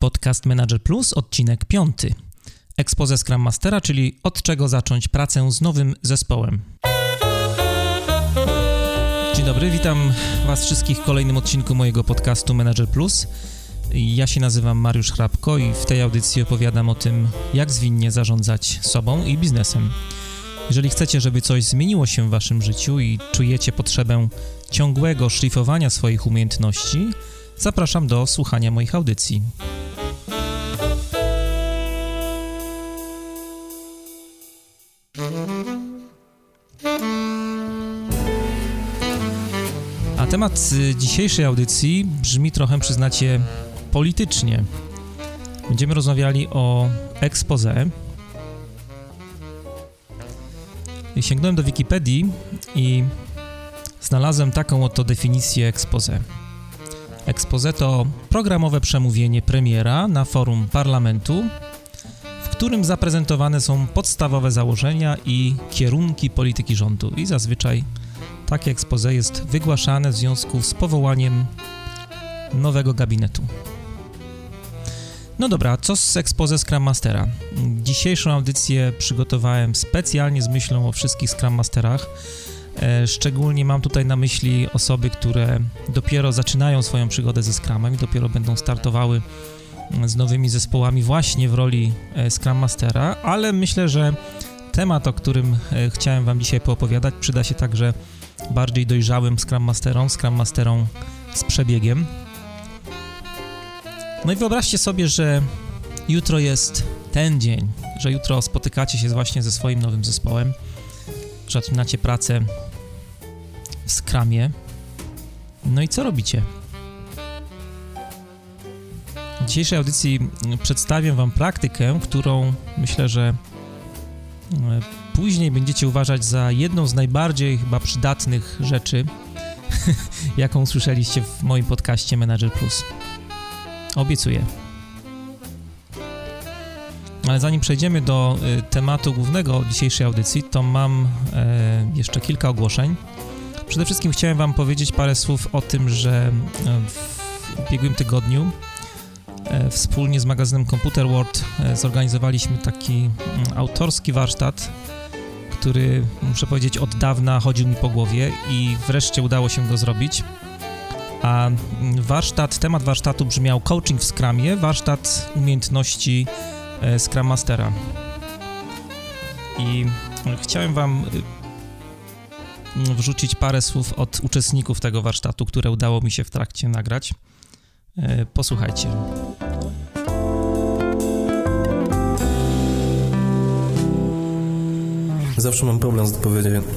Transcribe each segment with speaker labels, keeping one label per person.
Speaker 1: Podcast Manager Plus, odcinek 5. Expose Scrum Mastera, czyli od czego zacząć pracę z nowym zespołem. Dzień dobry, witam Was wszystkich w kolejnym odcinku mojego podcastu Manager Plus. Ja się nazywam Mariusz Hrabko i w tej audycji opowiadam o tym, jak zwinnie zarządzać sobą i biznesem. Jeżeli chcecie, żeby coś zmieniło się w Waszym życiu i czujecie potrzebę ciągłego szlifowania swoich umiejętności, zapraszam do słuchania moich audycji. Temat y, dzisiejszej audycji brzmi trochę, przyznacie, politycznie. Będziemy rozmawiali o expose. Sięgnąłem do Wikipedii i znalazłem taką oto definicję expose. Expose to programowe przemówienie premiera na forum parlamentu, w którym zaprezentowane są podstawowe założenia i kierunki polityki rządu. I zazwyczaj takie expose jest wygłaszane w związku z powołaniem nowego gabinetu. No dobra, co z expose Scrum Mastera? Dzisiejszą audycję przygotowałem specjalnie z myślą o wszystkich Scrum Masterach. E, szczególnie mam tutaj na myśli osoby, które dopiero zaczynają swoją przygodę ze Scrumem i dopiero będą startowały z nowymi zespołami właśnie w roli e, Scrum Mastera, ale myślę, że temat, o którym e, chciałem Wam dzisiaj poopowiadać, przyda się także bardziej dojrzałym Scrum Masterom, Scrum Masterom z przebiegiem. No i wyobraźcie sobie, że jutro jest ten dzień, że jutro spotykacie się właśnie ze swoim nowym zespołem, zaczynacie pracę w skramie. No i co robicie? W dzisiejszej audycji przedstawię Wam praktykę, którą myślę, że później będziecie uważać za jedną z najbardziej chyba przydatnych rzeczy, jaką słyszeliście w moim podcaście Manager Plus. Obiecuję. Ale zanim przejdziemy do y, tematu głównego dzisiejszej audycji, to mam y, jeszcze kilka ogłoszeń. Przede wszystkim chciałem Wam powiedzieć parę słów o tym, że w ubiegłym tygodniu wspólnie z magazynem Computer World zorganizowaliśmy taki autorski warsztat, który muszę powiedzieć od dawna chodził mi po głowie i wreszcie udało się go zrobić. A warsztat, temat warsztatu brzmiał Coaching w Scrumie, warsztat umiejętności Scrum Mastera. I chciałem Wam wrzucić parę słów od uczestników tego warsztatu, które udało mi się w trakcie nagrać. Posłuchajcie.
Speaker 2: Zawsze mam problem z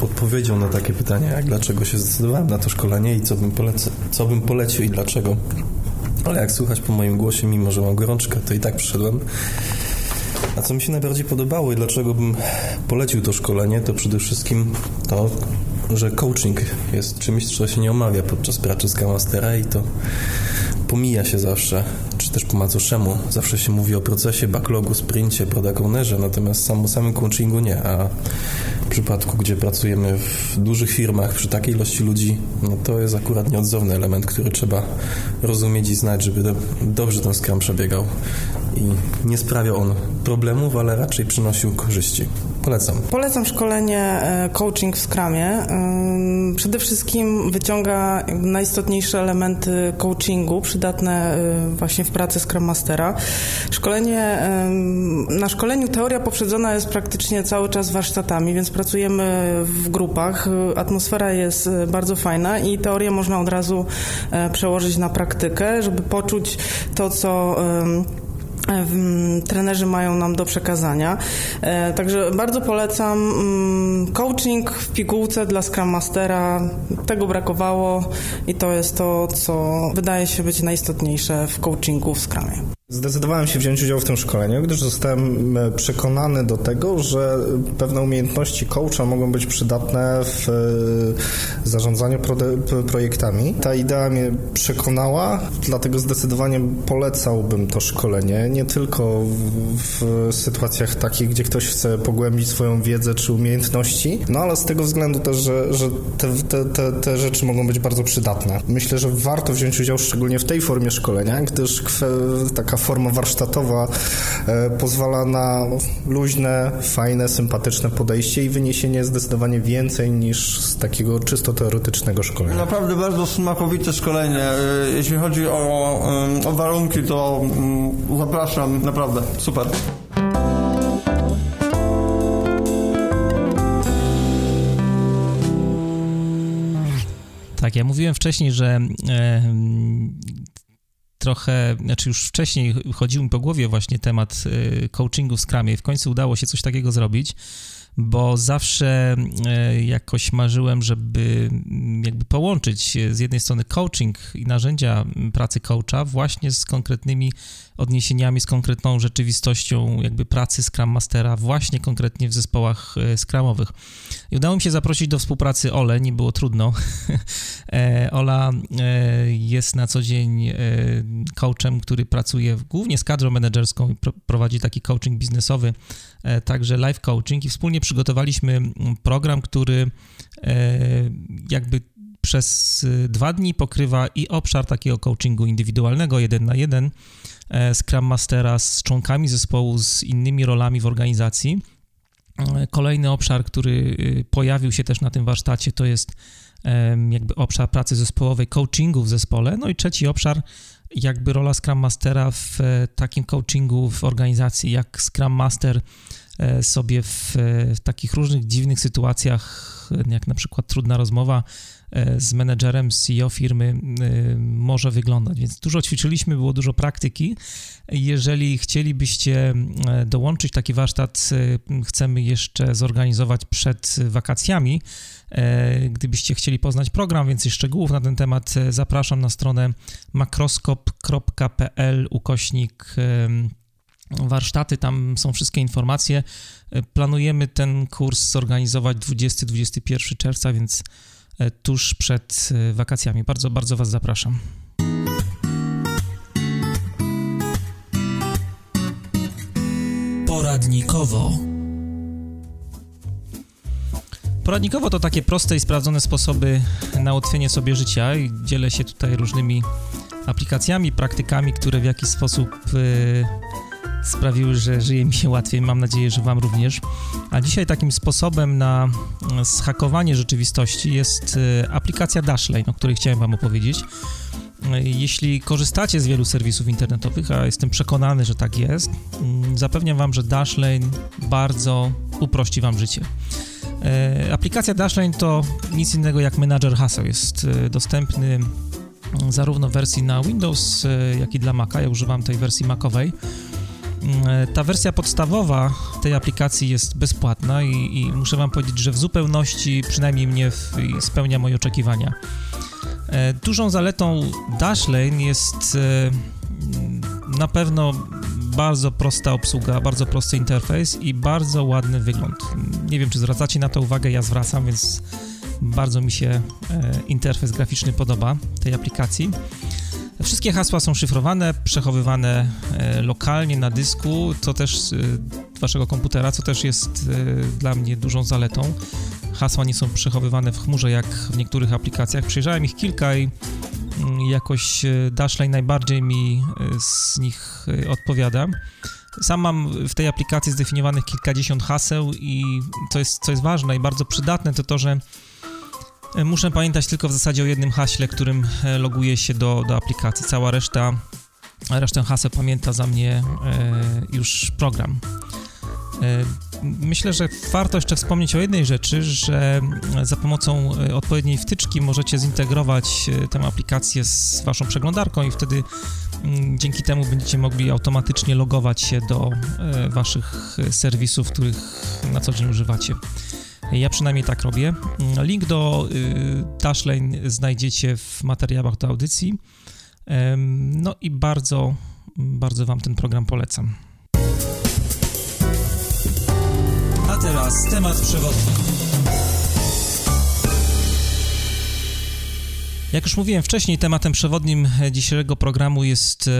Speaker 2: odpowiedzią na takie pytania, jak dlaczego się zdecydowałem na to szkolenie i co bym, poleci, co bym polecił i dlaczego. Ale jak słuchać po moim głosie, mimo że mam gorączkę, to i tak przyszedłem. A co mi się najbardziej podobało i dlaczego bym polecił to szkolenie, to przede wszystkim to, że coaching jest czymś, co się nie omawia podczas pracy z Mastera i to pomija się zawsze, czy też po macoszemu. Zawsze się mówi o procesie, backlogu, sprincie, product ownerze, natomiast sam, o samym coachingu nie, a przypadku, gdzie pracujemy w dużych firmach przy takiej ilości ludzi, no to jest akurat nieodzowny element, który trzeba rozumieć i znać, żeby do, dobrze ten Scrum przebiegał i nie sprawiał on problemów, ale raczej przynosił korzyści. Polecam.
Speaker 3: Polecam szkolenie e, coaching w Scrumie. Przede wszystkim wyciąga najistotniejsze elementy coachingu przydatne e, właśnie w pracy Scrum Mastera. Szkolenie, na szkoleniu teoria poprzedzona jest praktycznie cały czas warsztatami, więc pracujemy w grupach. Atmosfera jest e, bardzo fajna i teorię można od razu przełożyć na praktykę, żeby poczuć to, co trenerzy mają nam do przekazania. E, także bardzo polecam mm, coaching w pigułce dla Scrum Mastera. Tego brakowało i to jest to, co wydaje się być najistotniejsze w coachingu w Scrumie.
Speaker 4: Zdecydowałem się wziąć udział w tym szkoleniu, gdyż zostałem e, przekonany do tego, że pewne umiejętności coacha mogą być przydatne w e, zarządzaniu projektami. Ta idea mnie przekonała, dlatego zdecydowanie polecałbym to szkolenie, nie tylko w sytuacjach takich, gdzie ktoś chce pogłębić swoją wiedzę czy umiejętności, no ale z tego względu też, że, że te, te, te, te rzeczy mogą być bardzo przydatne. Myślę, że warto wziąć udział szczególnie w tej formie szkolenia, gdyż taka forma warsztatowa e, pozwala na luźne, fajne, sympatyczne podejście i wyniesienie zdecydowanie więcej niż z takiego czysto teoretycznego szkolenia.
Speaker 5: Naprawdę bardzo smakowite szkolenie. E, jeśli chodzi o, o warunki, to mm, zapraszam, naprawdę, super.
Speaker 1: Tak, ja mówiłem wcześniej, że e, trochę, znaczy już wcześniej chodził mi po głowie właśnie temat e, coachingu w Scrumie w końcu udało się coś takiego zrobić bo zawsze e, jakoś marzyłem, żeby mm, jakby połączyć z jednej strony coaching i narzędzia pracy coacha właśnie z konkretnymi odniesieniami, z konkretną rzeczywistością jakby pracy Scrum Mastera właśnie konkretnie w zespołach e, Scrumowych. I udało mi się zaprosić do współpracy Ole, nie było trudno. E, Ola jest na co dzień coachem, który pracuje głównie z kadrą menedżerską i prowadzi taki coaching biznesowy, także live coaching i wspólnie przygotowaliśmy program, który e, jakby przez dwa dni pokrywa i obszar takiego coachingu indywidualnego, jeden na jeden, e, Scrum Mastera z członkami zespołu, z innymi rolami w organizacji. E, kolejny obszar, który pojawił się też na tym warsztacie, to jest jakby obszar pracy zespołowej, coachingu w zespole. No i trzeci obszar, jakby rola Scrum Mastera w takim coachingu w organizacji, jak Scrum Master E, sobie w, w, takich różnych dziwnych sytuacjach, jak na przykład trudna rozmowa e, z menedżerem, CEO firmy e, może wyglądać. Więc dużo ćwiczyliśmy, było dużo praktyki. Jeżeli chcielibyście dołączyć taki warsztat, chcemy jeszcze zorganizować przed wakacjami. Gdybyście chcieli poznać program, więcej szczegółów na ten temat, zapraszam na stronę makroskop.pl ukośnik warsztaty, tam są wszystkie informacje. Planujemy ten kurs zorganizować 20-21 czerwca, więc e, tuż przed e, wakacjami. Bardzo, bardzo Was zapraszam. Poradnikowo. Poradnikowo to takie proste i sprawdzone sposoby na ułatwienie sobie życia i dzielę się tutaj różnymi aplikacjami, praktykami, które w jakiś sposób yy, sprawiły, że żyje mi się łatwiej. Mam nadzieję, że Wam również. A dzisiaj takim sposobem na zhakowanie rzeczywistości jest e, aplikacja Dashlane, o której chciałem Wam opowiedzieć. E, jeśli korzystacie z wielu serwisów internetowych, a jestem przekonany, że tak jest, mm, zapewniam Wam, że Dashlane bardzo uprości Wam życie. Aplikacja Dashlane to nic innego jak menadżer haseł. Jest dostępny mm, zarówno w wersji na Windows, jak i dla Maca. Ja używam tej wersji Macowej. Mm, ta wersja podstawowa tej aplikacji jest bezpłatna i, i muszę Wam powiedzieć, że w zupełności przynajmniej mnie w, spełnia moje oczekiwania. E, dużą zaletą Dashlane jest e, na pewno bardzo prosta obsługa, bardzo prosty interfejs i bardzo ładny wygląd. Nie wiem, czy zwracacie na to uwagę, ja zwracam, więc bardzo mi się e, interfejs graficzny podoba tej aplikacji. Wszystkie hasła są szyfrowane, przechowywane e, lokalnie na dysku, co też e, waszego komputera, co też jest e, dla mnie dużą zaletą. Hasła nie są przechowywane w chmurze jak w niektórych aplikacjach. Przejrzałem ich kilka i mm, jakoś Dashlane najbardziej mi z nich odpowiada. Sam mam w tej aplikacji zdefiniowanych kilkadziesiąt haseł i co jest, co jest ważne i bardzo przydatne, to to, że muszę pamiętać tylko w zasadzie o jednym haśle, którym e, loguję się do, do aplikacji. Cała reszta, resztę haseł pamięta za mnie e, już program. Myślę, że warto jeszcze wspomnieć o jednej rzeczy, że za pomocą odpowiedniej wtyczki możecie zintegrować tę aplikację z waszą przeglądarką i wtedy mm, dzięki temu będziecie mogli automatycznie logować się do waszych serwisów, których na co dzień używacie. Ja przynajmniej tak robię. Link do y, Dashlane znajdziecie w materiałach do audycji. No i bardzo, bardzo Wam ten program polecam. A teraz temat przewodni. Jak już mówiłem wcześniej, tematem przewodnim dzisiejszego programu jest e,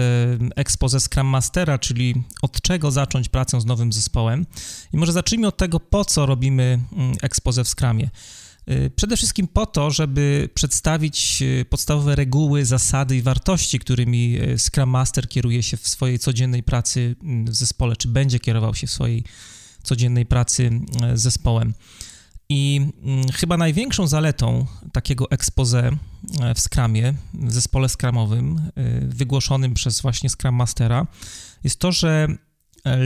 Speaker 1: expose Scrum Mastera, czyli od czego zacząć pracę z nowym zespołem. I może zacznijmy od tego, po co robimy mm, expose w Scrumie. Przede wszystkim po to, żeby przedstawić podstawowe reguły, zasady i wartości, którymi Scrum Master kieruje się w swojej codziennej pracy mm, w zespole, czy będzie kierował się w swojej codziennej pracy z zespołem. I mm, chyba największą zaletą takiego expose w Scrumie, w zespole Scrumowym, wygłoszonym przez właśnie Scrum Mastera, jest to, że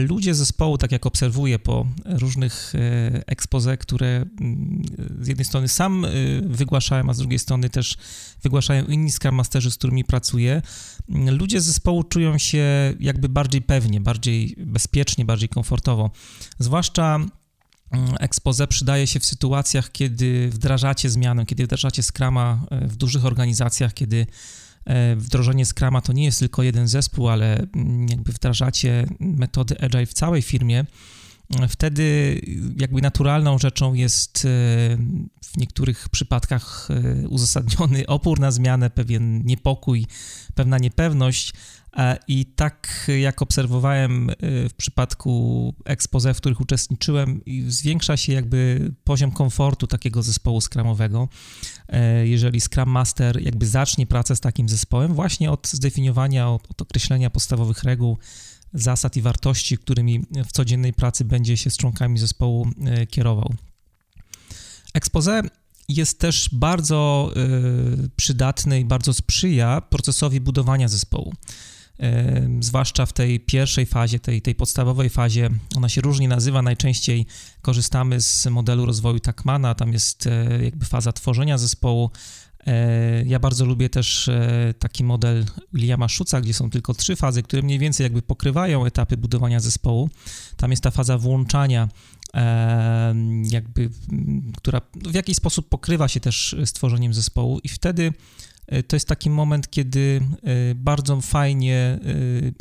Speaker 1: ludzie zespołu, tak jak obserwuję po różnych e, expose, które mm, z jednej strony sam e, wygłaszałem, a z drugiej strony też wygłaszają inni Scrum Masterzy, z którymi pracuję, mm, ludzie zespołu czują się jakby bardziej pewnie, bardziej bezpiecznie, bardziej komfortowo. Zwłaszcza expose przydaje się w sytuacjach, kiedy wdrażacie zmianę, kiedy wdrażacie Scrama e, w dużych organizacjach, kiedy E, wdrożenie Scrama to nie jest tylko jeden zespół, ale mm, jakby wdrażacie metody Agile w całej firmie, wtedy jakby naturalną rzeczą jest e, w niektórych przypadkach e, uzasadniony opór na zmianę, pewien niepokój, pewna niepewność, i tak jak obserwowałem y, w przypadku expose, w których uczestniczyłem, zwiększa się jakby poziom komfortu takiego zespołu skramowego, e, jeżeli Scrum Master jakby zacznie pracę z takim zespołem właśnie od zdefiniowania, od, od określenia podstawowych reguł, zasad i wartości, którymi w codziennej pracy będzie się z członkami zespołu e, kierował. Expose jest też bardzo y, przydatny i bardzo sprzyja procesowi budowania zespołu zwłaszcza w tej pierwszej fazie, tej, tej podstawowej fazie, ona się różnie nazywa, najczęściej korzystamy z modelu rozwoju Takmana, tam jest e, jakby faza tworzenia zespołu. Ja bardzo lubię też taki model Williama Schuca, gdzie są tylko trzy fazy, które mniej więcej jakby pokrywają etapy budowania zespołu. Tam jest ta faza włączania, jakby, która w jakiś sposób pokrywa się też z tworzeniem zespołu i wtedy E, to jest taki moment, kiedy e, bardzo fajnie e,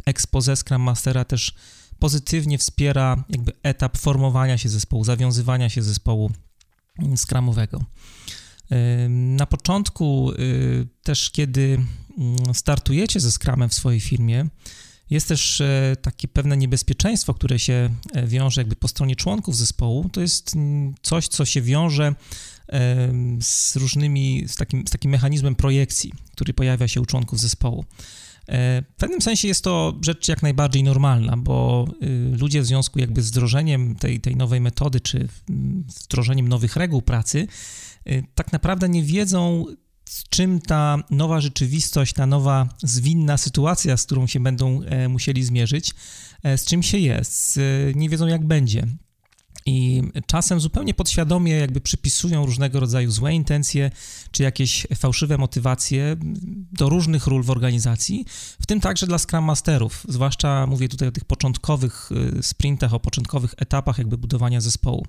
Speaker 1: expose Scrum Mastera też pozytywnie wspiera jakby etap formowania się zespołu, zawiązywania się zespołu mm, Scrumowego. Na początku też, kiedy mm, startujecie ze Scrumem w swojej firmie, jest też takie pewne niebezpieczeństwo, które się wiąże jakby po stronie członków zespołu. To jest mm, coś, co się wiąże z różnymi, z takim, z takim mechanizmem projekcji, który pojawia się u członków zespołu. E, w pewnym sensie jest to rzecz jak najbardziej normalna, bo y, ludzie w związku jakby z wdrożeniem tej, tej nowej metody, czy wdrożeniem nowych reguł pracy, y, tak naprawdę nie wiedzą, z czym ta nowa rzeczywistość, ta nowa zwinna sytuacja, z którą się będą e, musieli zmierzyć, e, z czym się jest, nie wiedzą jak będzie. I czasem zupełnie podświadomie jakby przypisują różnego rodzaju złe intencje czy jakieś fałszywe motywacje do różnych ról w organizacji, w tym także dla Scrum Masterów, zwłaszcza mówię tutaj o tych początkowych y, sprintach, o początkowych etapach jakby budowania zespołu.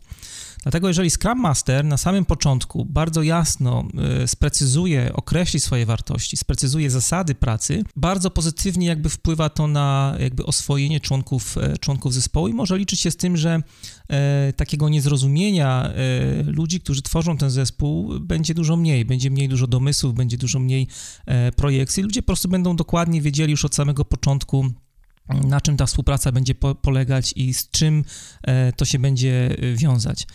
Speaker 1: Dlatego jeżeli Scrum Master na samym początku bardzo jasno y, sprecyzuje, określi swoje wartości, sprecyzuje zasady pracy, bardzo pozytywnie jakby wpływa to na jakby oswojenie członków, e, członków zespołu i może liczyć się z tym, że takiego niezrozumienia e, ludzi, którzy tworzą ten zespół, będzie dużo mniej, będzie mniej dużo domysłów, będzie dużo mniej projekcji. Ludzie po prostu będą dokładnie wiedzieli już od samego początku, na czym ta współpraca będzie po, polegać i z czym e, to się będzie e, wiązać.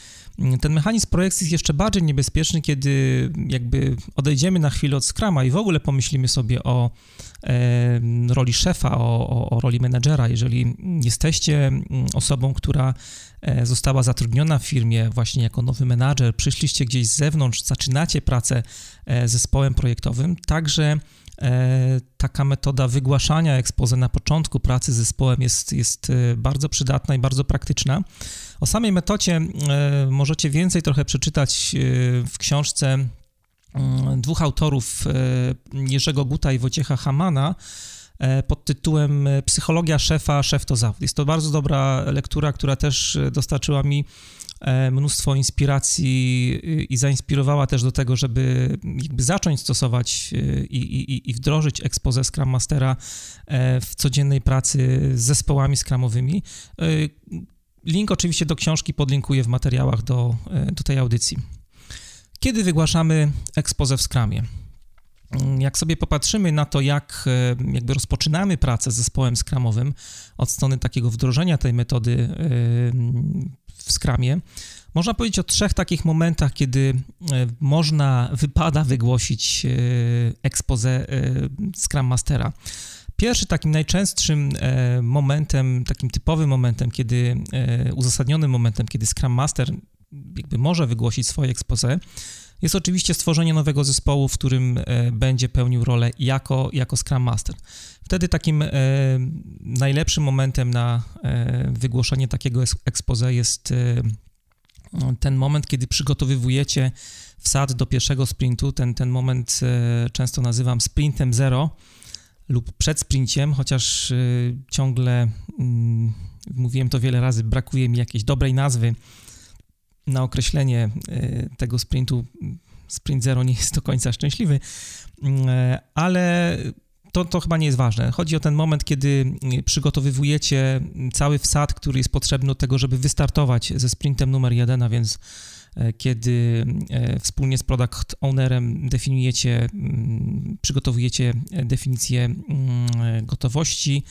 Speaker 1: Ten mechanizm projekcji jest jeszcze bardziej niebezpieczny, kiedy jakby odejdziemy na chwilę od Scrama i w ogóle pomyślimy sobie o e, roli szefa, o, o, o roli menedżera. Jeżeli jesteście osobą, która e, została zatrudniona w firmie właśnie jako nowy menadżer, przyszliście gdzieś z zewnątrz, zaczynacie pracę e, zespołem projektowym, także E, taka metoda wygłaszania ekspoze na początku pracy z zespołem jest, jest bardzo przydatna i bardzo praktyczna. O samej metodzie e, możecie więcej trochę przeczytać w książce mm, dwóch autorów, Jerzego Guta i Wojciecha Hamana, pod tytułem Psychologia szefa, szef to zawód. Jest to bardzo dobra lektura, która też dostarczyła mi E, mnóstwo inspiracji i zainspirowała też do tego, żeby jakby zacząć stosować i, i, i wdrożyć expose Scrum Mastera e, w codziennej pracy z zespołami skramowymi. E, link oczywiście do książki podlinkuję w materiałach do, do tej audycji. Kiedy wygłaszamy expose w Scrumie? jak sobie popatrzymy na to, jak jakby rozpoczynamy pracę z zespołem skramowym od strony takiego wdrożenia tej metody w skramie, można powiedzieć o trzech takich momentach, kiedy można, wypada wygłosić expose Scrum Mastera. Pierwszy takim najczęstszym e, momentem, takim typowym momentem, kiedy e, uzasadnionym momentem, kiedy Scrum Master jakby może wygłosić swoje expose, jest oczywiście stworzenie nowego zespołu, w którym e, będzie pełnił rolę jako, jako Scrum Master. Wtedy takim najlepszym momentem na wygłoszenie takiego expose jest ten moment, kiedy przygotowywujecie wsad do pierwszego sprintu. Ten, ten moment często nazywam sprintem zero lub przed sprinciem, chociaż y, ciągle, mm, mówiłem to wiele razy, brakuje mi jakiejś dobrej nazwy na określenie y, tego sprintu. Sprint zero nie jest do końca szczęśliwy, mm, ale to, to chyba nie jest ważne. Chodzi o ten moment, kiedy przygotowywujecie cały wsad, który jest potrzebny do tego, żeby wystartować ze sprintem numer jeden, a więc kiedy e, wspólnie z product ownerem definiujecie, mm, przygotowujecie definicję mm, gotowości.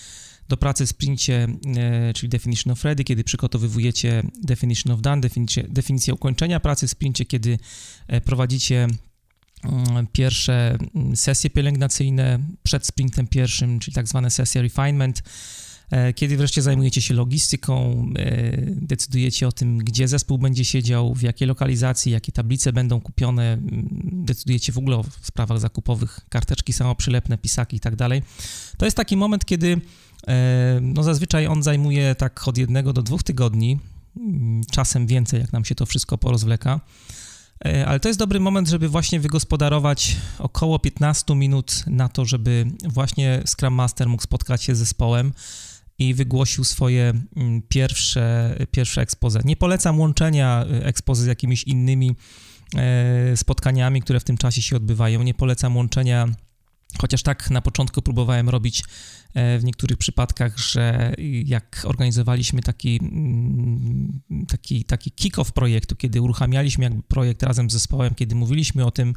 Speaker 1: Do pracy w sprincie, e, czyli definition of ready, kiedy przygotowujecie definition of done, definicję, definicję ukończenia pracy w sprincie, kiedy prowadzicie mm, pierwsze sesje pielęgnacyjne przed sprintem pierwszym, czyli tak zwane sesje refinement, E, kiedy wreszcie zajmujecie się logistyką, e, decydujecie o tym, gdzie zespół będzie siedział, w jakiej lokalizacji, jakie tablice będą kupione, decydujecie w ogóle o sprawach zakupowych, karteczki samoprzylepne, pisaki i tak dalej. To jest taki moment, kiedy e, no zazwyczaj on zajmuje tak od jednego do dwóch tygodni, czasem więcej, jak nam się to wszystko porozwleka. Ale to jest dobry moment, żeby właśnie wygospodarować około 15 minut na to, żeby właśnie Scrum Master mógł spotkać się z zespołem, i wygłosił swoje mm, pierwsze, pierwsze ekspoze. Nie polecam łączenia y, ekspozy z jakimiś innymi e, spotkaniami, które w tym czasie się odbywają. Nie polecam łączenia, chociaż tak na początku próbowałem robić e, w niektórych przypadkach, że jak organizowaliśmy taki, mm, taki, taki kick-off projektu, kiedy uruchamialiśmy jakby projekt razem z zespołem, kiedy mówiliśmy o tym,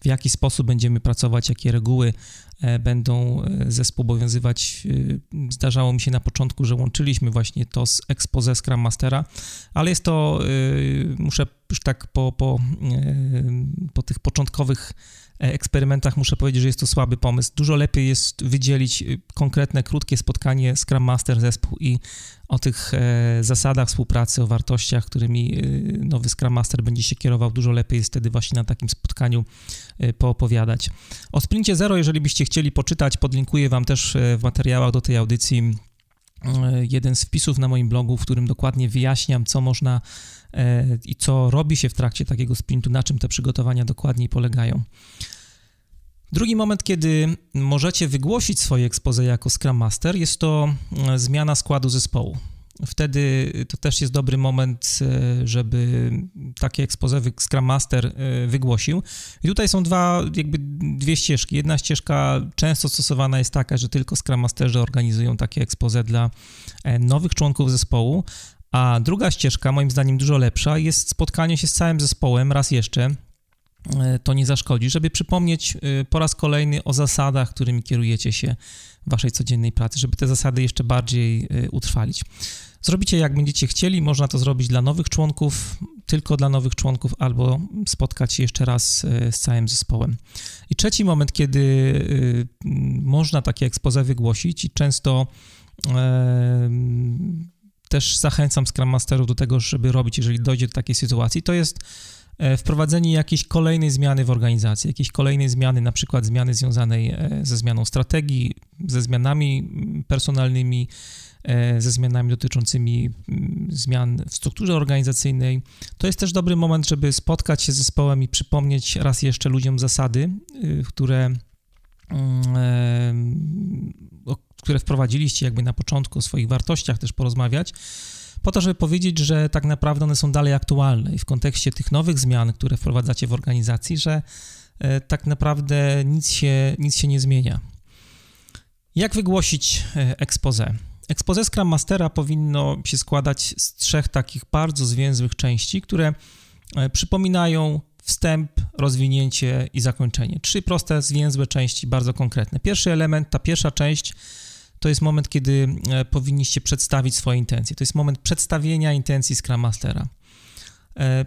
Speaker 1: w jaki sposób będziemy pracować, jakie reguły e, będą e, zespół obowiązywać. E, zdarzało mi się na początku, że łączyliśmy właśnie to z expose Scrum Mastera, ale jest to, muszę już tak po, po, po tych początkowych eksperymentach muszę powiedzieć, że jest to słaby pomysł. Dużo lepiej jest wydzielić konkretne, krótkie spotkanie Scrum Master zespół i o tych e, zasadach współpracy, o wartościach, którymi e, nowy Scrum Master będzie się kierował. Dużo lepiej jest wtedy właśnie na takim spotkaniu e, poopowiadać. O Sprincie Zero, jeżeli byście chcieli poczytać, podlinkuję Wam też w materiałach do tej audycji jeden z wpisów na moim blogu, w którym dokładnie wyjaśniam, co można i co robi się w trakcie takiego sprintu, na czym te przygotowania dokładniej polegają. Drugi moment, kiedy możecie wygłosić swoje expose jako Scrum Master, jest to e, zmiana składu zespołu. Wtedy to też jest dobry moment, e, żeby takie expose Scrum Master e, wygłosił. I tutaj są dwa, jakby dwie ścieżki. Jedna ścieżka często stosowana jest taka, że tylko Scrum Masterzy organizują takie expose dla nowych członków zespołu, a druga ścieżka, moim zdaniem dużo lepsza, jest spotkanie się z całym zespołem raz jeszcze E, to nie zaszkodzi, żeby przypomnieć e, po raz kolejny o zasadach, którymi kierujecie się w waszej codziennej pracy, żeby te zasady jeszcze bardziej e, utrwalić. Zrobicie jak będziecie chcieli, można to zrobić dla nowych członków, tylko dla nowych członków, albo spotkać się jeszcze raz z całym zespołem. I trzeci moment, kiedy można takie expose wygłosić i często też zachęcam Scrum Masterów do tego, żeby robić, jeżeli dojdzie do takiej sytuacji, to jest E, wprowadzenie jakiejś kolejnej zmiany w organizacji, jakiejś kolejnej zmiany, na przykład zmiany związanej e, ze zmianą strategii, ze zmianami personalnymi, e, ze zmianami dotyczącymi zmian w strukturze organizacyjnej. To jest też dobry moment, żeby spotkać się z zespołem i przypomnieć raz jeszcze ludziom zasady, które, które wprowadziliście jakby na początku, o swoich wartościach też porozmawiać po to, żeby powiedzieć, że tak naprawdę one są dalej aktualne i w kontekście tych nowych zmian, które wprowadzacie w organizacji, że e, tak naprawdę nic się, nic się nie zmienia. Jak wygłosić e, expose? Expose Scrum Mastera powinno się składać z trzech takich bardzo zwięzłych części, które e, przypominają wstęp, rozwinięcie i zakończenie. Trzy proste, zwięzłe części, bardzo konkretne. Pierwszy element, ta pierwsza część to jest moment, kiedy e, powinniście przedstawić swoje intencje. To jest moment przedstawienia intencji Scrum Mastera. E,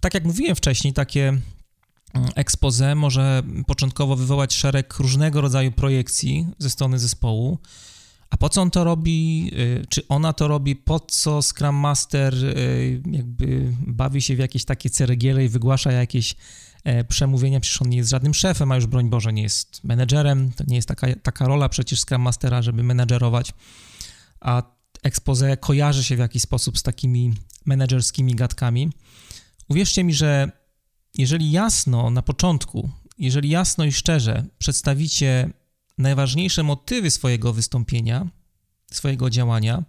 Speaker 1: tak jak mówiłem wcześniej, takie mm, expose może początkowo wywołać szereg różnego rodzaju projekcji ze strony zespołu. A po co on to robi? E, czy ona to robi? Po co Scrum Master jakby bawi się w jakieś takie ceregiele i wygłasza jakieś E, przemówienia, przecież on nie jest żadnym szefem, a już broń Boże nie jest menedżerem, to nie jest taka, taka rola przecież Scrum Mastera, żeby menedżerować, a expose kojarzy się w jakiś sposób z takimi menedżerskimi gadkami. Uwierzcie mi, że jeżeli jasno na początku, jeżeli jasno i szczerze przedstawicie najważniejsze motywy swojego wystąpienia, swojego działania,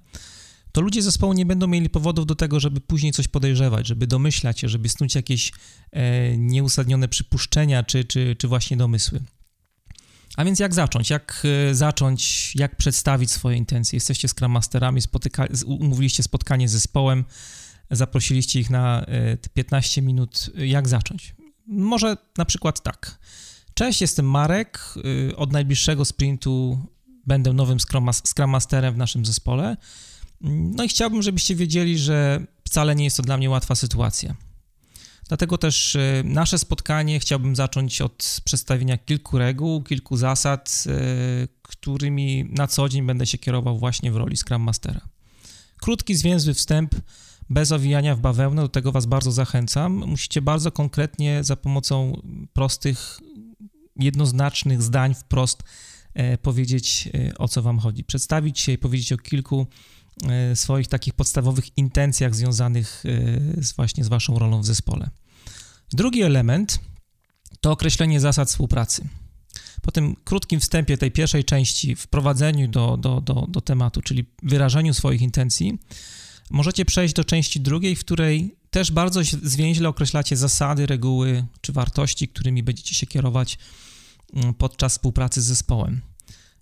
Speaker 1: to ludzie zespołu nie będą mieli powodów do tego, żeby później coś podejrzewać, żeby domyślać się, żeby snuć jakieś e, nieuzasadnione przypuszczenia czy, czy, czy właśnie domysły. A więc jak zacząć? Jak e, zacząć? Jak przedstawić swoje intencje? Jesteście Scrum Masterami, spotyka, umówiliście spotkanie z zespołem, zaprosiliście ich na e, 15 minut. Jak zacząć? Może na przykład tak. Cześć, jestem Marek. E, od najbliższego sprintu będę nowym Scrum, Masterem w naszym zespole. No i chciałbym, żebyście wiedzieli, że wcale nie jest to dla mnie łatwa sytuacja. Dlatego też e, nasze spotkanie chciałbym zacząć od przedstawienia kilku reguł, kilku zasad, e, którymi na co dzień będę się kierował właśnie w roli Scrum Mastera. Krótki, zwięzły wstęp, bez owijania w bawełnę, do tego Was bardzo zachęcam. Musicie bardzo konkretnie za pomocą prostych, jednoznacznych zdań wprost e, powiedzieć, o co Wam chodzi. Przedstawić się i powiedzieć o kilku E, swoich takich podstawowych intencjach związanych e, z, właśnie z waszą rolą w zespole. Drugi element to określenie zasad współpracy. Po tym krótkim wstępie tej pierwszej części, wprowadzeniu do, do, do, do tematu, czyli wyrażeniu swoich intencji, możecie przejść do części drugiej, w której też bardzo zwięźle określacie zasady, reguły czy wartości, którymi będziecie się kierować mm, podczas współpracy z zespołem.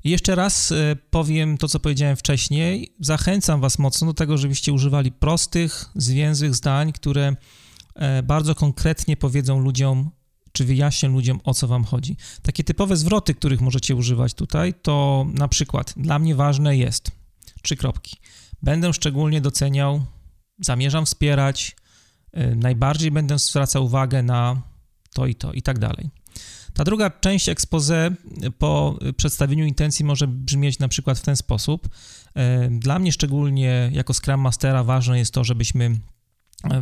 Speaker 1: I jeszcze raz e, powiem to, co powiedziałem wcześniej. Zachęcam Was mocno do tego, żebyście używali prostych, zwięzłych zdań, które e, bardzo konkretnie powiedzą ludziom, czy wyjaśnią ludziom, o co Wam chodzi. Takie typowe zwroty, których możecie używać tutaj, to na przykład dla mnie ważne jest, trzy kropki, będę szczególnie doceniał, zamierzam wspierać, najbardziej będę zwracał uwagę na to i to i tak dalej. Ta druga część expose po przedstawieniu intencji może brzmieć na przykład w ten sposób. E, dla mnie szczególnie jako Scrum Mastera ważne jest to, żebyśmy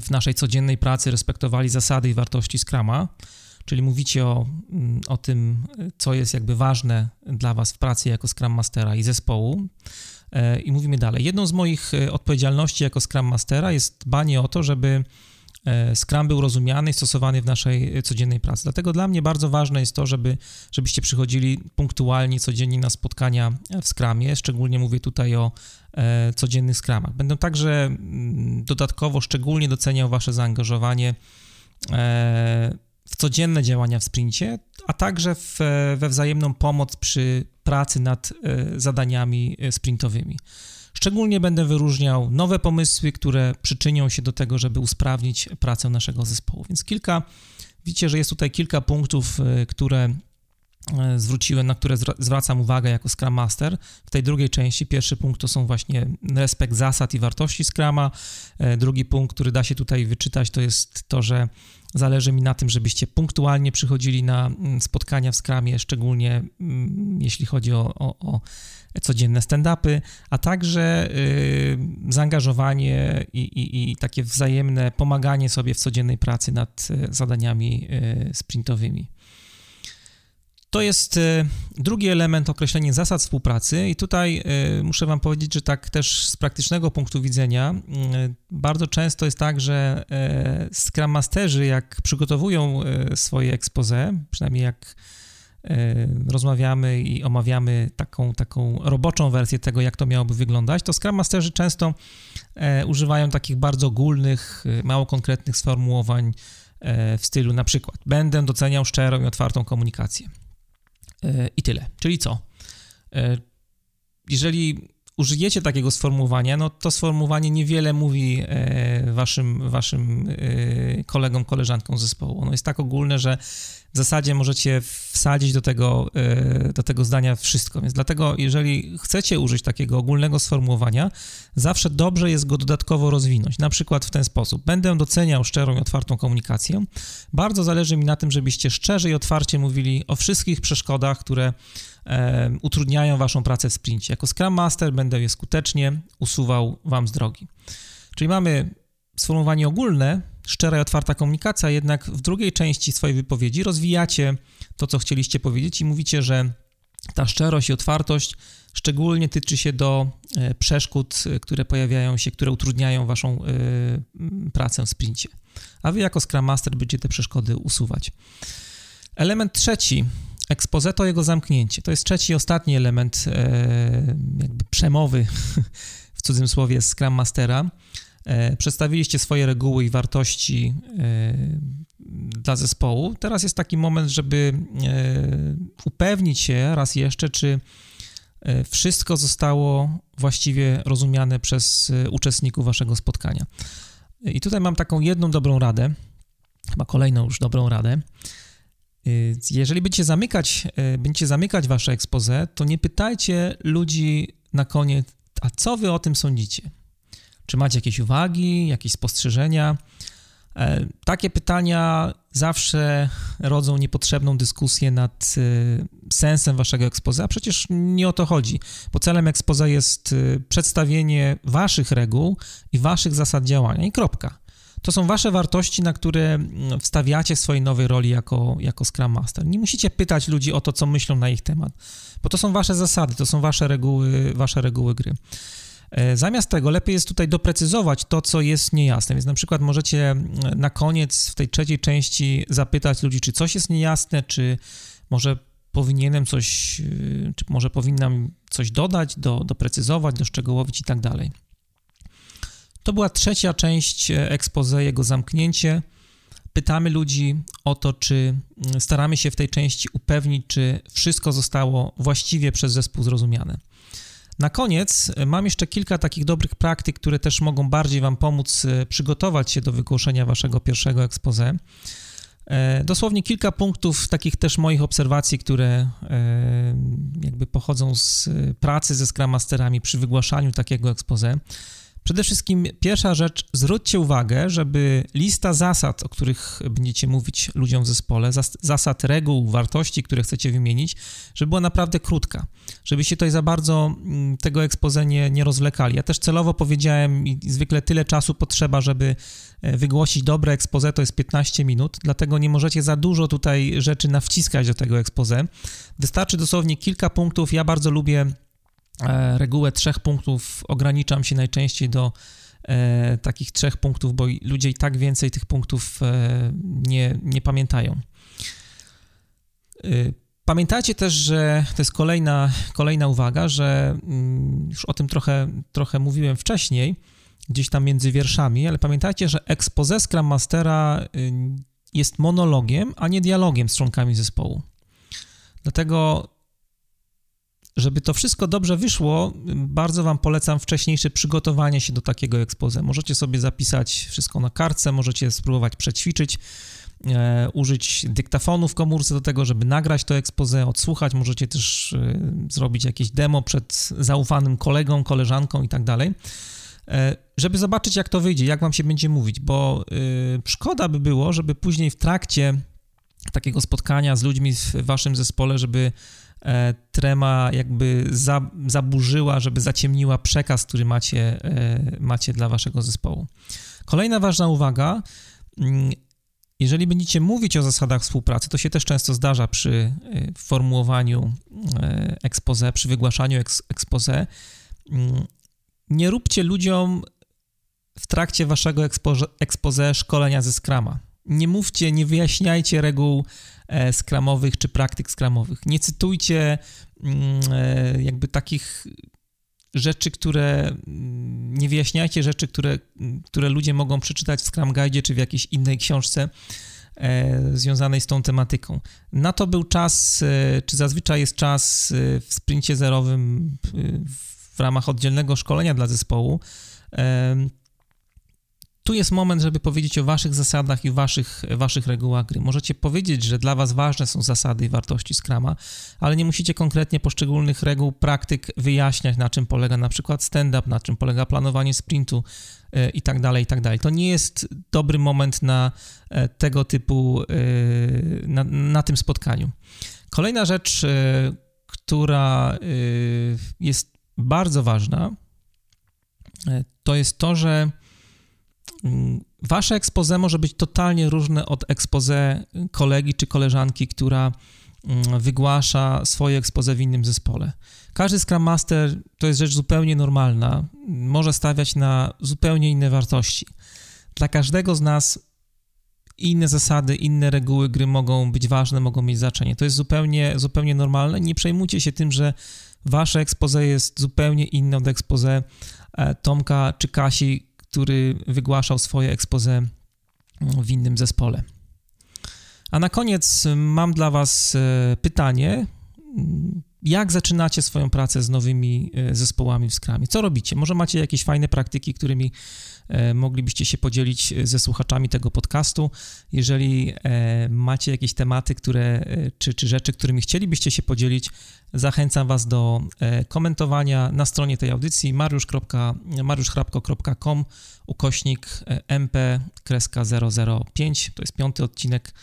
Speaker 1: w naszej codziennej pracy respektowali zasady i wartości Scruma, czyli mówicie o, mm, o tym, co jest jakby ważne dla Was w pracy jako Scrum Mastera i zespołu. E, I mówimy dalej. Jedną z moich odpowiedzialności jako Scrum Mastera jest dbanie o to, żeby Scrum był rozumiany i stosowany w naszej codziennej pracy. Dlatego dla mnie bardzo ważne jest to, żeby, żebyście przychodzili punktualnie, codziennie na spotkania w Scrumie. Szczególnie mówię tutaj o e, codziennych Scrumach. Będę także mm, dodatkowo szczególnie doceniał Wasze zaangażowanie e, w codzienne działania w sprincie, a także w, we wzajemną pomoc przy pracy nad zadaniami sprintowymi. Szczególnie będę wyróżniał nowe pomysły, które przyczynią się do tego, żeby usprawnić pracę naszego zespołu. Więc kilka, widzicie, że jest tutaj kilka punktów, e, które e, zwróciłem, na które zwracam uwagę jako Scrum Master. W tej drugiej części pierwszy punkt to są właśnie respekt zasad i wartości Scrama. E, drugi punkt, który da się tutaj wyczytać, to jest to, że zależy mi na tym, żebyście punktualnie przychodzili na mm, spotkania w Scrumie, szczególnie mm, jeśli chodzi o, o, o codzienne stand-upy, a także y, zaangażowanie i, i, i, takie wzajemne pomaganie sobie w codziennej pracy nad y, zadaniami y, sprintowymi. To jest drugi element, określenie zasad współpracy, i tutaj muszę Wam powiedzieć, że tak też z praktycznego punktu widzenia, bardzo często jest tak, że Scrum Masterzy, jak przygotowują swoje expose, przynajmniej jak E, rozmawiamy i omawiamy taką, taką roboczą wersję tego, jak to miałoby wyglądać, to Scrum Masterzy często e, używają takich bardzo ogólnych, e, mało konkretnych sformułowań w stylu na przykład będę doceniał szczerą i otwartą komunikację. I tyle. Czyli co? Jeżeli użyjecie takiego sformułowania, no to sformułowanie niewiele mówi e, waszym, waszym e, kolegom, koleżankom zespołu. Ono jest tak ogólne, że w zasadzie możecie wsadzić do tego, e, do tego zdania wszystko. Więc dlatego, jeżeli chcecie użyć takiego ogólnego sformułowania, zawsze dobrze jest go dodatkowo rozwinąć. Na przykład w ten sposób. Będę doceniał szczerą i otwartą komunikację. Bardzo zależy mi na tym, żebyście szczerze i otwarcie mówili o wszystkich przeszkodach, które e, utrudniają waszą pracę w sprincie. Jako Scrum Master będę je skutecznie usuwał wam z drogi. Czyli mamy sformułowanie ogólne, szczera i otwarta komunikacja, jednak w drugiej części swojej wypowiedzi rozwijacie to, co chcieliście powiedzieć i mówicie, że ta szczerość i otwartość szczególnie tyczy się do e, przeszkód, które pojawiają się, które utrudniają waszą e, pracę w sprincie. A wy jako Scrum Master będziecie te przeszkody usuwać. Element trzeci, expose to jego zamknięcie. To jest trzeci, ostatni element e, jakby przemowy w cudzym słowie Scrum Mastera. E, przedstawiliście swoje reguły i wartości e, dla zespołu. Teraz jest taki moment, żeby e, upewnić się raz jeszcze, czy wszystko zostało właściwie rozumiane przez uczestników waszego spotkania. I tutaj mam taką jedną dobrą radę, chyba kolejną już dobrą radę. Jeżeli będziecie zamykać, będziecie zamykać wasze expose, to nie pytajcie ludzi na koniec, a co wy o tym sądzicie? Czy macie jakieś uwagi, jakieś spostrzeżenia? E, takie pytania zawsze rodzą niepotrzebną dyskusję nad e, sensem waszego ekspozy, a przecież nie o to chodzi, bo celem ekspozy jest e, przedstawienie waszych reguł i waszych zasad działania i kropka. To są wasze wartości, na które wstawiacie w swojej nowej roli jako, jako Scrum Master. Nie musicie pytać ludzi o to, co myślą na ich temat, bo to są wasze zasady, to są wasze reguły, wasze reguły gry. E, zamiast tego lepiej jest tutaj doprecyzować to, co jest niejasne. Więc na przykład możecie na koniec w tej trzeciej części zapytać ludzi, czy coś jest niejasne, czy może powinienem coś, e, czy może powinnam coś dodać, do, doprecyzować, doszczegółowić i tak dalej. To była trzecia część expose, jego zamknięcie. Pytamy ludzi o to, czy staramy się w tej części upewnić, czy wszystko zostało właściwie przez zespół zrozumiane. Na koniec e, mam jeszcze kilka takich dobrych praktyk, które też mogą bardziej Wam pomóc e, przygotować się do wygłoszenia Waszego pierwszego expose. E, dosłownie kilka punktów takich też moich obserwacji, które jakby pochodzą z pracy ze Scrum Masterami przy wygłaszaniu takiego expose. Przede wszystkim pierwsza rzecz, zwróćcie uwagę, żeby lista zasad, o których będziecie mówić ludziom w zespole, zasad, reguł, wartości, które chcecie wymienić, żeby była naprawdę krótka, żebyście tutaj za bardzo mm, tego expose nie, nie rozwlekali. Ja też celowo powiedziałem i zwykle tyle czasu potrzeba, żeby e, wygłosić dobre expose, to jest 15 minut, dlatego nie możecie za dużo tutaj rzeczy nawciskać do tego expose. Wystarczy dosłownie kilka punktów. Ja bardzo lubię regułę trzech punktów ograniczam się najczęściej do e, takich trzech punktów, bo ludzie i tak więcej tych punktów e, nie, nie pamiętają. Pamiętajcie też, że to jest kolejna, kolejna uwaga, że mm, już o tym trochę, trochę mówiłem wcześniej, gdzieś tam między wierszami, ale pamiętajcie, że expose Scrum Mastera y, jest monologiem, a nie dialogiem z członkami zespołu. Dlatego żeby to wszystko dobrze wyszło, bardzo Wam polecam wcześniejsze przygotowanie się do takiego expose. Możecie sobie zapisać wszystko na kartce, możecie spróbować przećwiczyć, e, użyć dyktafonu w komórce do tego, żeby nagrać to expose, odsłuchać. Możecie też e, zrobić jakieś demo przed zaufanym kolegą, koleżanką i tak dalej e, żeby zobaczyć, jak to wyjdzie, jak wam się będzie mówić, bo y, szkoda by było, żeby później w trakcie takiego spotkania z ludźmi w waszym zespole, żeby trema jakby za, zaburzyła, żeby zaciemniła przekaz, który macie, e, macie dla waszego zespołu. Kolejna ważna uwaga, mm, jeżeli będziecie mówić o zasadach współpracy, to się też często zdarza przy e, formułowaniu expose, przy wygłaszaniu expose, mm, nie róbcie ludziom w trakcie waszego expose szkolenia ze Scrama. Nie mówcie, nie wyjaśniajcie reguł E, skramowych czy praktyk skramowych. Nie cytujcie mm, e, jakby takich rzeczy, które mm, nie wyjaśniajcie rzeczy, które, które ludzie mogą przeczytać w Scrum Guide czy w jakiejś innej książce e, związanej z tą tematyką. Na to był czas, czy zazwyczaj jest czas w sprincie zerowym w ramach oddzielnego szkolenia dla zespołu. Tu jest moment, żeby powiedzieć o waszych zasadach i waszych, waszych regułach gry. Możecie powiedzieć, że dla was ważne są zasady i wartości Scrama, ale nie musicie konkretnie poszczególnych reguł, praktyk wyjaśniać, na czym polega na przykład stand-up, na czym polega planowanie sprintu e, i tak dalej, i tak dalej. To nie jest dobry moment na e, tego typu, e, na, na tym spotkaniu. Kolejna rzecz, która jest bardzo ważna, to jest to, że wasze expose może być totalnie różne od expose kolegi czy koleżanki, która mm, wygłasza swoje expose w innym zespole. Każdy Scrum Master to jest rzecz zupełnie normalna, może stawiać na zupełnie inne wartości. Dla każdego z nas inne zasady, inne reguły gry mogą być ważne, mogą mieć znaczenie. To jest zupełnie, zupełnie normalne. Nie przejmujcie się tym, że wasze expose jest zupełnie inne od expose e, Tomka czy Kasi, który wygłaszał swoje expose w innym zespole. A na koniec mam dla Was e, pytanie. Jak zaczynacie swoją pracę z nowymi e, zespołami w Scrumie? Co robicie? Może macie jakieś fajne praktyki, którymi moglibyście się podzielić ze słuchaczami tego podcastu. Jeżeli macie jakieś tematy, które, czy, czy rzeczy, którymi chcielibyście się podzielić, zachęcam Was do komentowania na stronie tej audycji mariuszchrapko.com ukośnik mp-005. To jest piąty odcinek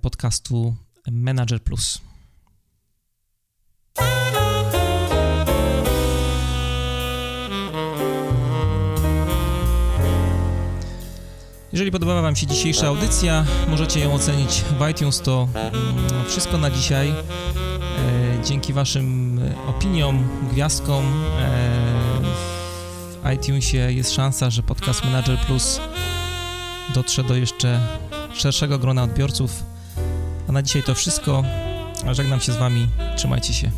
Speaker 1: podcastu Manager Plus. Jeżeli podobała Wam się dzisiejsza audycja, możecie ją ocenić w iTunes. To mm, wszystko na dzisiaj. E, dzięki Waszym opiniom, gwiazdkom e, w iTunesie jest szansa, że podcast Manager Plus dotrze do jeszcze szerszego grona odbiorców. A na dzisiaj to wszystko. Żegnam się z Wami. Trzymajcie się.